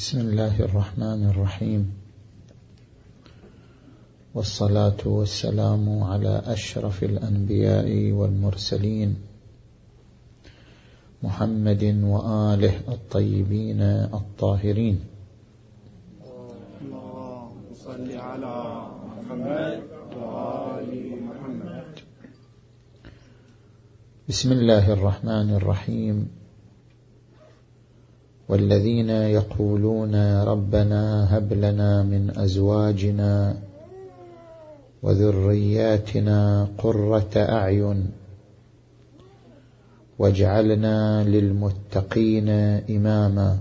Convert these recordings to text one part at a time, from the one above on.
بسم الله الرحمن الرحيم. والصلاة والسلام على أشرف الأنبياء والمرسلين محمد وآله الطيبين الطاهرين. اللهم صل على محمد وآل محمد. بسم الله الرحمن الرحيم. والذين يقولون ربنا هب لنا من أزواجنا وذرياتنا قرة أعين واجعلنا للمتقين إماما.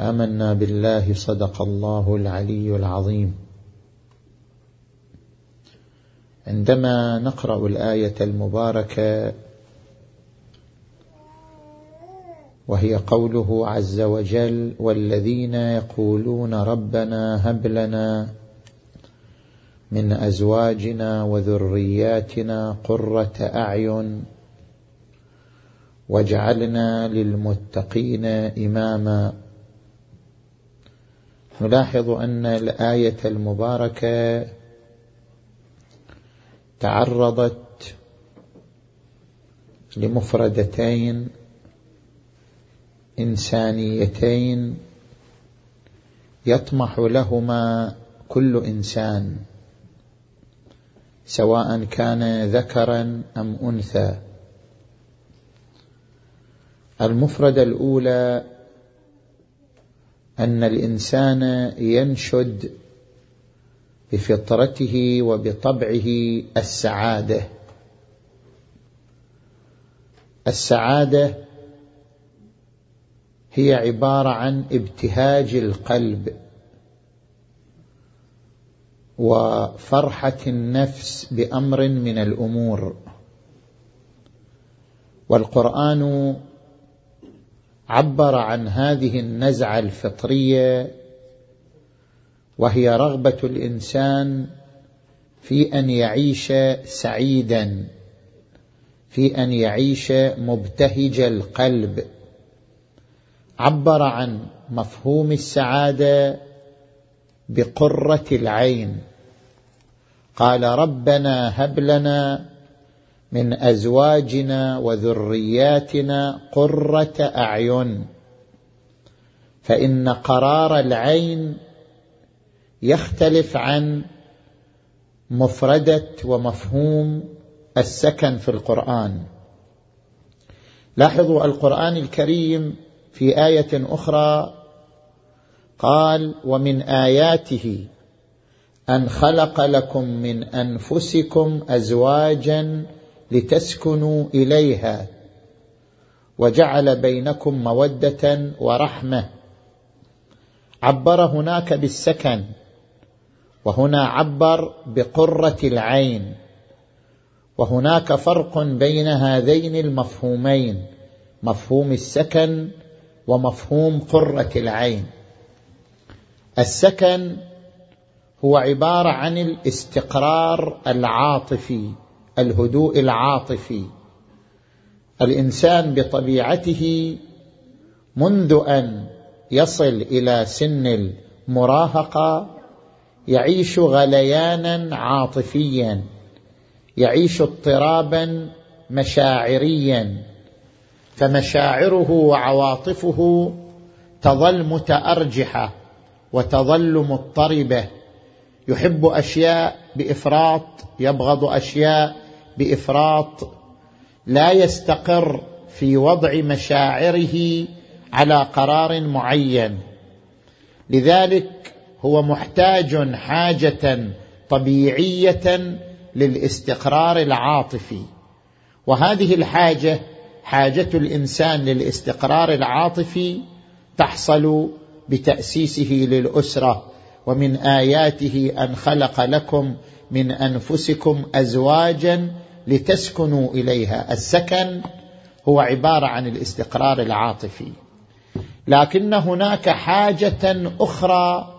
آمنا بالله صدق الله العلي العظيم. عندما نقرأ الآية المباركة وهي قوله عز وجل والذين يقولون ربنا هب لنا من أزواجنا وذرياتنا قرة أعين واجعلنا للمتقين إماما. نلاحظ أن الآية المباركة تعرضت لمفردتين إنسانيتين يطمح لهما كل إنسان سواء كان ذكرا أم أنثى. المفرده الأولى أن الإنسان ينشد بفطرته وبطبعه السعادة. السعادة هي عبارة عن ابتهاج القلب وفرحة النفس بأمر من الأمور. والقرآن عبر عن هذه النزعة الفطرية وهي رغبة الإنسان في أن يعيش سعيدا في أن يعيش مبتهج القلب. عبر عن مفهوم السعادة بقرة العين. قال ربنا هب لنا من أزواجنا وذرياتنا قرة أعين فإن قرار العين يختلف عن مفردة ومفهوم السكن في القرآن. لاحظوا القرآن الكريم في آية أخرى قال ومن آياته أن خلق لكم من أنفسكم ازواجا لتسكنوا إليها وجعل بينكم مودة ورحمة عبر هناك بالسكن وهنا عبر بقرة العين وهناك فرق بين هذين المفهومين مفهوم السكن ومفهوم قرة العين. السكن هو عبارة عن الاستقرار العاطفي الهدوء العاطفي. الإنسان بطبيعته منذ أن يصل إلى سن المراهقة يعيش غليانا عاطفيا يعيش اضطرابا مشاعريا. فمشاعره وعواطفه تظل متأرجحة وتظل مضطربة. يحب أشياء بإفراط يبغض أشياء بإفراط. لا يستقر في وضع مشاعره على قرار معين. لذلك هو محتاج حاجة طبيعية للاستقرار العاطفي. وهذه الحاجة حاجة الإنسان للاستقرار العاطفي تحصل بتأسيسه للأسرة ومن آياته أن خلق لكم من أنفسكم أزواجا لتسكنوا إليها. السكن هو عبارة عن الاستقرار العاطفي. لكن هناك حاجة أخرى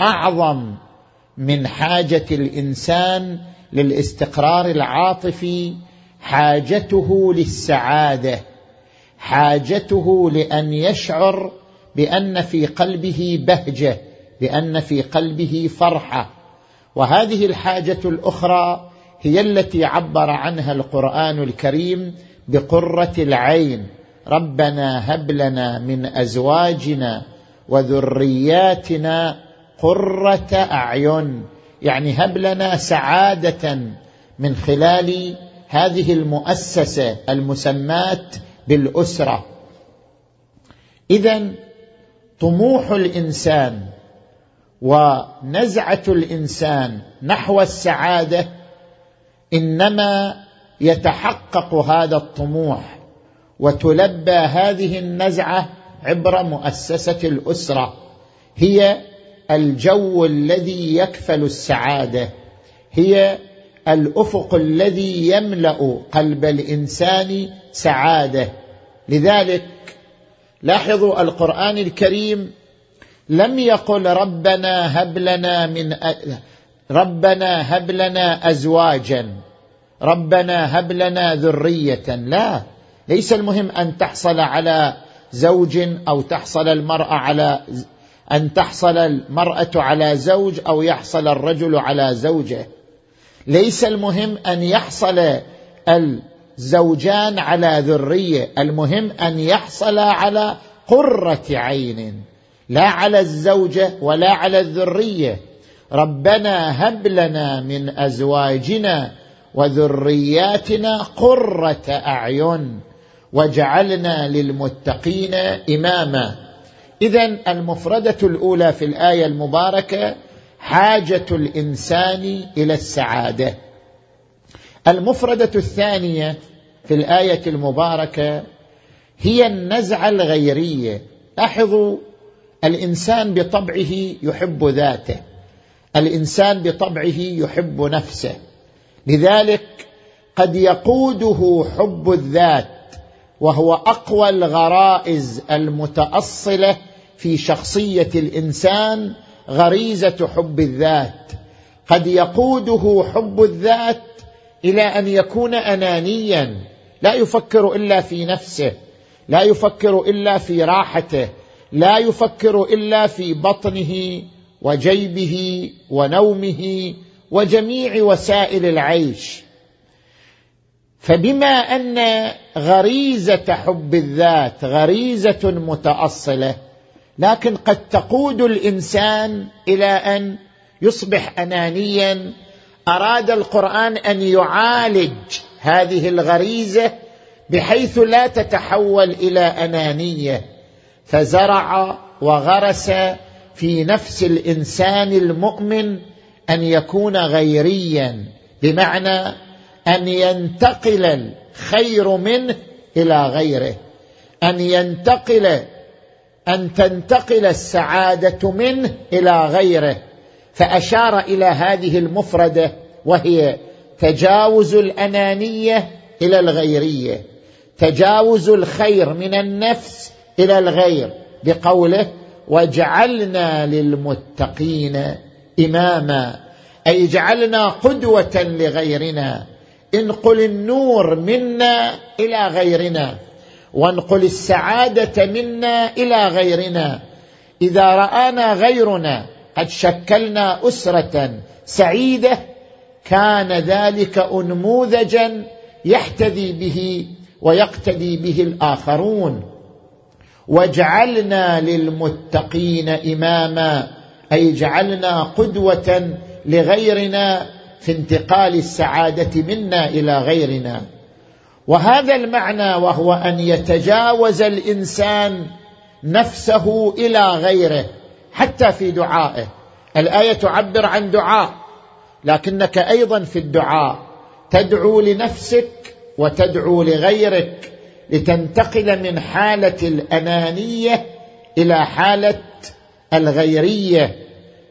أعظم من حاجة الإنسان للاستقرار العاطفي حاجته للسعادة حاجته لأن يشعر بأن في قلبه بهجة بأن في قلبه فرحة. وهذه الحاجة الأخرى هي التي عبر عنها القرآن الكريم بقرة العين ربنا هب لنا من أزواجنا وذرياتنا قرة أعين يعني هب لنا سعادة من خلال هذه المؤسسة المسماة بالأسرة. اذا طموح الإنسان ونزعة الإنسان نحو السعادة إنما يتحقق هذا الطموح وتلبى هذه النزعة عبر مؤسسة الأسرة هي الجو الذي يكفل السعادة هي الأفق الذي يملأ قلب الإنسان سعادة. لذلك لاحظوا القرآن الكريم لم يقل ربنا هب لنا من ربنا هب لنا ازواجا ربنا هب لنا ذرية. لا ليس المهم أن تحصل على زوج أو تحصل المرأة على أن تحصل المرأة على زوج أو يحصل الرجل على زوجة. ليس المهم أن يحصل الزوجان على ذرية المهم أن يحصل على قرة عين لا على الزوجة ولا على الذرية. ربنا هب لنا من أزواجنا وذرياتنا قرة أعين وجعلنا للمتقين إماما. اذا المفردة الأولى في الآية المباركة حاجة الإنسان إلى السعادة. المفردة الثانية في الآية المباركة هي النزعه الغيريه لاحظوا الإنسان بطبعه يحب ذاته. الإنسان بطبعه يحب نفسه. لذلك قد يقوده حب الذات وهو أقوى الغرائز المتأصلة في شخصية الإنسان غريزة حب الذات. قد يقوده حب الذات إلى أن يكون انانيا. لا يفكر إلا في نفسه. لا يفكر إلا في راحته. لا يفكر إلا في بطنه وجيبه ونومه وجميع وسائل العيش. فبما أن غريزة حب الذات غريزة متأصلة لكن قد تقود الإنسان إلى أن يصبح انانيا. أراد القرآن أن يعالج هذه الغريزة بحيث لا تتحول إلى أنانية. فزرع وغرس في نفس الإنسان المؤمن أن يكون غيريا بمعنى أن ينتقل الخير منه إلى غيره أن ينتقل أن تنتقل السعادة منه إلى غيره فأشار إلى هذه المفردة وهي تجاوز الأنانية إلى الغيرية تجاوز الخير من النفس إلى الغير بقوله وجعلنا للمتقين إماما أي جعلنا قدوة لغيرنا انقل النور منا إلى غيرنا. وانقل السعادة منا إلى غيرنا. إذا رآنا غيرنا قد شكلنا أسرة سعيدة كان ذلك انموذجا يحتذي به ويقتدي به الآخرون. واجعلنا للمتقين إماما أي جعلنا قدوة لغيرنا في انتقال السعادة منا إلى غيرنا. وهذا المعنى وهو أن يتجاوز الإنسان نفسه إلى غيره حتى في دعائه. الآية تعبر عن دعاء لكنك أيضا في الدعاء. تدعو لنفسك وتدعو لغيرك لتنتقل من حالة الأنانية إلى حالة الغيرية.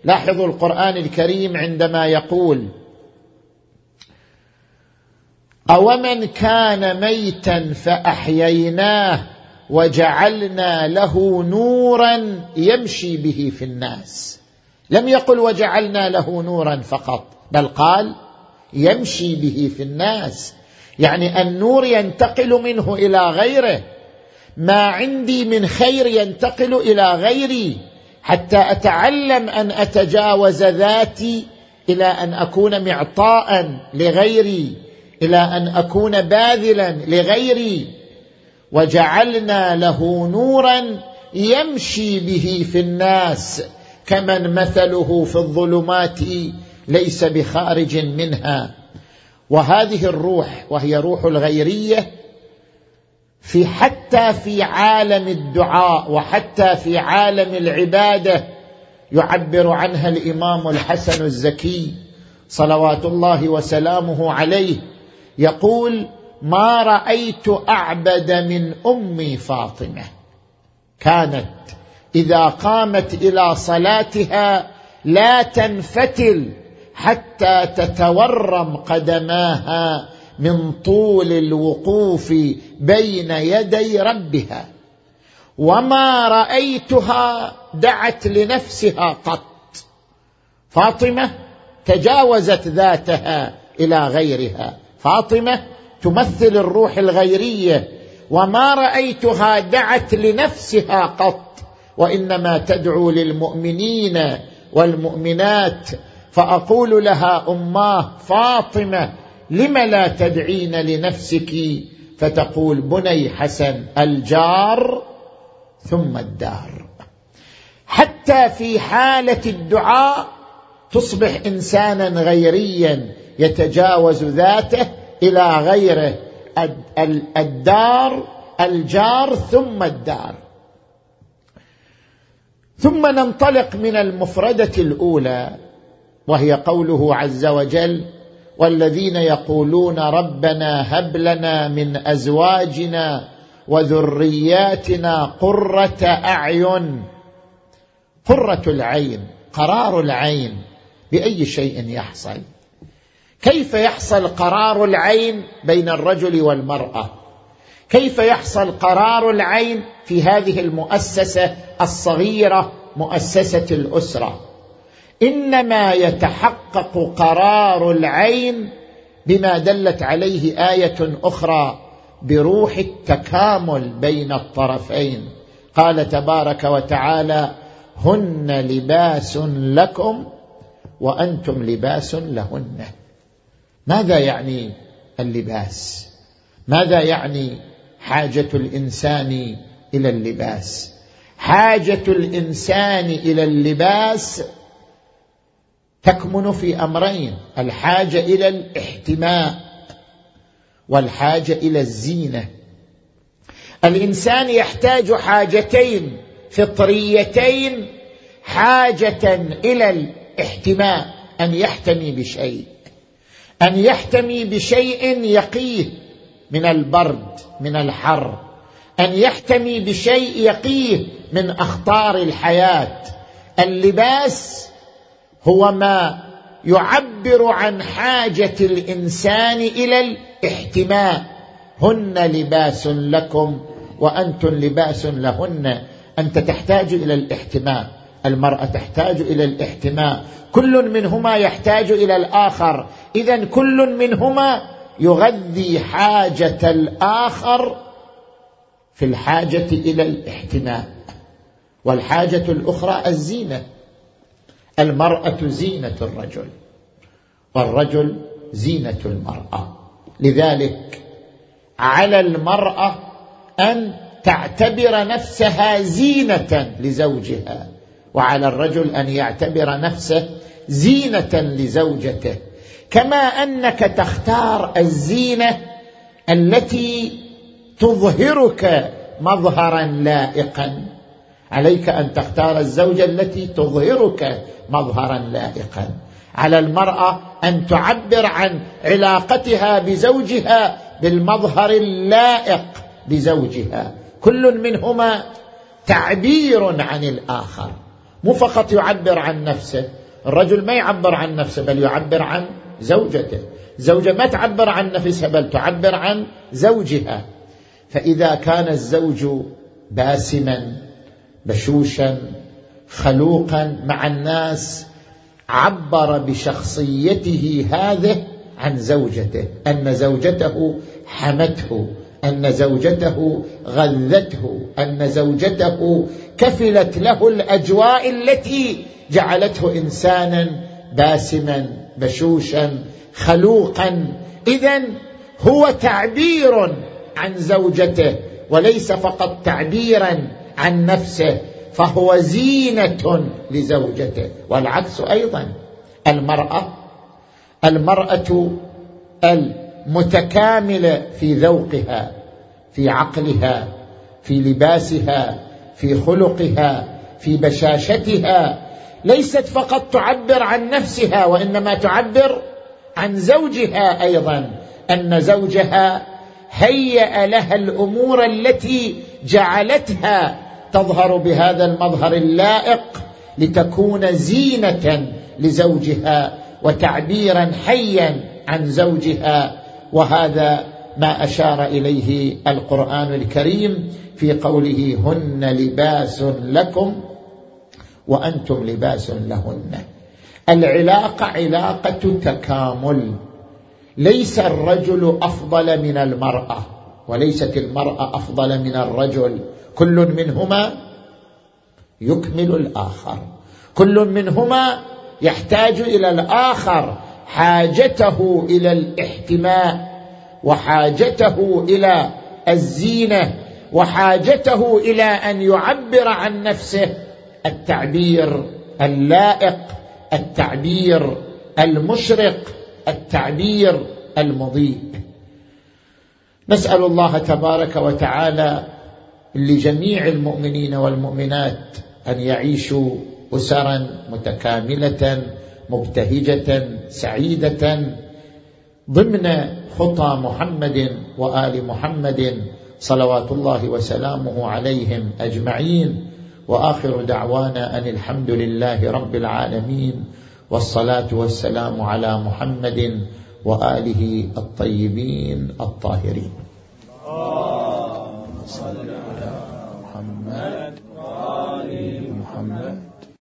لاحظوا القرآن الكريم عندما يقول اومن كان ميتا فاحييناه وجعلنا له نورا يمشي به في الناس. لم يقل وجعلنا له نورا فقط بل قال يمشي به في الناس. يعني النور ينتقل منه إلى غيره. ما عندي من خير ينتقل إلى غيري. حتى أتعلم أن أتجاوز ذاتي إلى أن أكون معطاء لغيري. إلى أن أكون باذلا لغيري. وجعلنا له نورا يمشي به في الناس كمن مثله في الظلمات ليس بخارج منها. وهذه الروح وهي روح الغيرية في حتى في عالم الدعاء وحتى في عالم العبادة يعبر عنها الإمام الحسن الزكي صلوات الله وسلامه عليه. يقول ما رأيت أعبد من أمي فاطمة. كانت إذا قامت إلى صلاتها لا تنفتل حتى تتورم قدماها من طول الوقوف بين يدي ربها. وما رأيتها دعت لنفسها قط. فاطمة تجاوزت ذاتها إلى غيرها. فاطمة تمثل الروح الغيرية وما رأيتها دعت لنفسها قط وإنما تدعو للمؤمنين والمؤمنات. فأقول لها أماه فاطمة لم لا تدعين لنفسك؟ فتقول بني حسن الجار ثم الدار. حتى في حالة الدعاء تصبح إنسانا غيريا يتجاوز ذاته إلى غيره الدار الجار ثم الدار. ثم ننطلق من المفردة الأولى وهي قوله عز وجل والذين يقولون ربنا هب لنا من أزواجنا وذرياتنا قرة أعين. قرة العين قرار العين بأي شيء يحصل. كيف يحصل قرار العين بين الرجل والمرأة؟ كيف يحصل قرار العين في هذه المؤسسة الصغيرة مؤسسة الأسرة؟ إنما يتحقق قرار العين بما دلت عليه آية أخرى بروح التكامل بين الطرفين. قال تبارك وتعالى هن لباس لكم وأنتم لباس لهن. ماذا يعني اللباس؟ ماذا يعني حاجة الإنسان إلى اللباس؟ حاجة الإنسان إلى اللباس تكمن في أمرين الحاجة إلى الاحتماء والحاجة إلى الزينة. الإنسان يحتاج حاجتين فطريتين حاجة إلى الاحتماء أن يحتمي بشيء. أن يحتمي بشيء يقيه من البرد من الحر. أن يحتمي بشيء يقيه من أخطار الحياة. اللباس هو ما يعبر عن حاجة الإنسان إلى الاحتماء. هن لباس لكم وأنتم لباس لهن. أنت تحتاج إلى الاحتماء. المرأة تحتاج إلى الاحتماء. كل منهما يحتاج إلى الآخر. اذا كل منهما يغذي حاجة الآخر في الحاجة إلى الاحتماء. والحاجة الأخرى الزينة. المرأة زينة الرجل. والرجل زينة المرأة. لذلك على المرأة أن تعتبر نفسها زينة لزوجها. وعلى الرجل أن يعتبر نفسه زينة لزوجته كما أنك تختار الزينة التي تظهرك مظهرا لائقا. عليك أن تختار الزوجة التي تظهرك مظهرا لائقا. على المرأة أن تعبر عن علاقتها بزوجها بالمظهر اللائق بزوجها كل منهما تعبير عن الآخر. مو فقط يعبر عن نفسه الرجل ما يعبر عن نفسه بل يعبر عن زوجته. زوجة ما تعبر عن نفسها بل تعبر عن زوجها. فإذا كان الزوج باسما بشوشا خلوقا مع الناس عبر بشخصيته هذه عن زوجته أن زوجته حمته. أن زوجته غذته أن زوجته كفلت له الأجواء التي جعلته إنسانا باسما بشوشا خلوقا. اذا هو تعبير عن زوجته وليس فقط تعبيرا عن نفسه فهو زينة لزوجته. والعكس أيضا المرأة المرأة المتكامله في ذوقها في عقلها في لباسها في خلقها في بشاشتها. ليست فقط تعبر عن نفسها وإنما تعبر عن زوجها أيضا أن زوجها هيأ لها الأمور التي جعلتها تظهر بهذا المظهر اللائق لتكون زينة لزوجها وتعبيرا حيا عن زوجها. وهذا ما أشار إليه القرآن الكريم في قوله هن لباس لكم وأنتم لباس لهن. العلاقة علاقة تكامل. ليس الرجل أفضل من المرأة وليست المرأة أفضل من الرجل. كل منهما يكمل الآخر. كل منهما يحتاج إلى الآخر. حاجته إلى الاحتماء وحاجته إلى الزينة وحاجته إلى أن يعبر عن نفسه. التعبير اللائق التعبير المشرق التعبير المضيء. نسأل الله تبارك وتعالى لجميع المؤمنين والمؤمنات أن يعيشوا اسرا متكاملة مبتهجة سعيدة ضمن خطى محمد وآل محمد صلوات الله وسلامه عليهم أجمعين. وآخر دعوانا أن الحمد لله رب العالمين والصلاة والسلام على محمد وآله الطيبين الطاهرين. اللهم صل على وآل محمد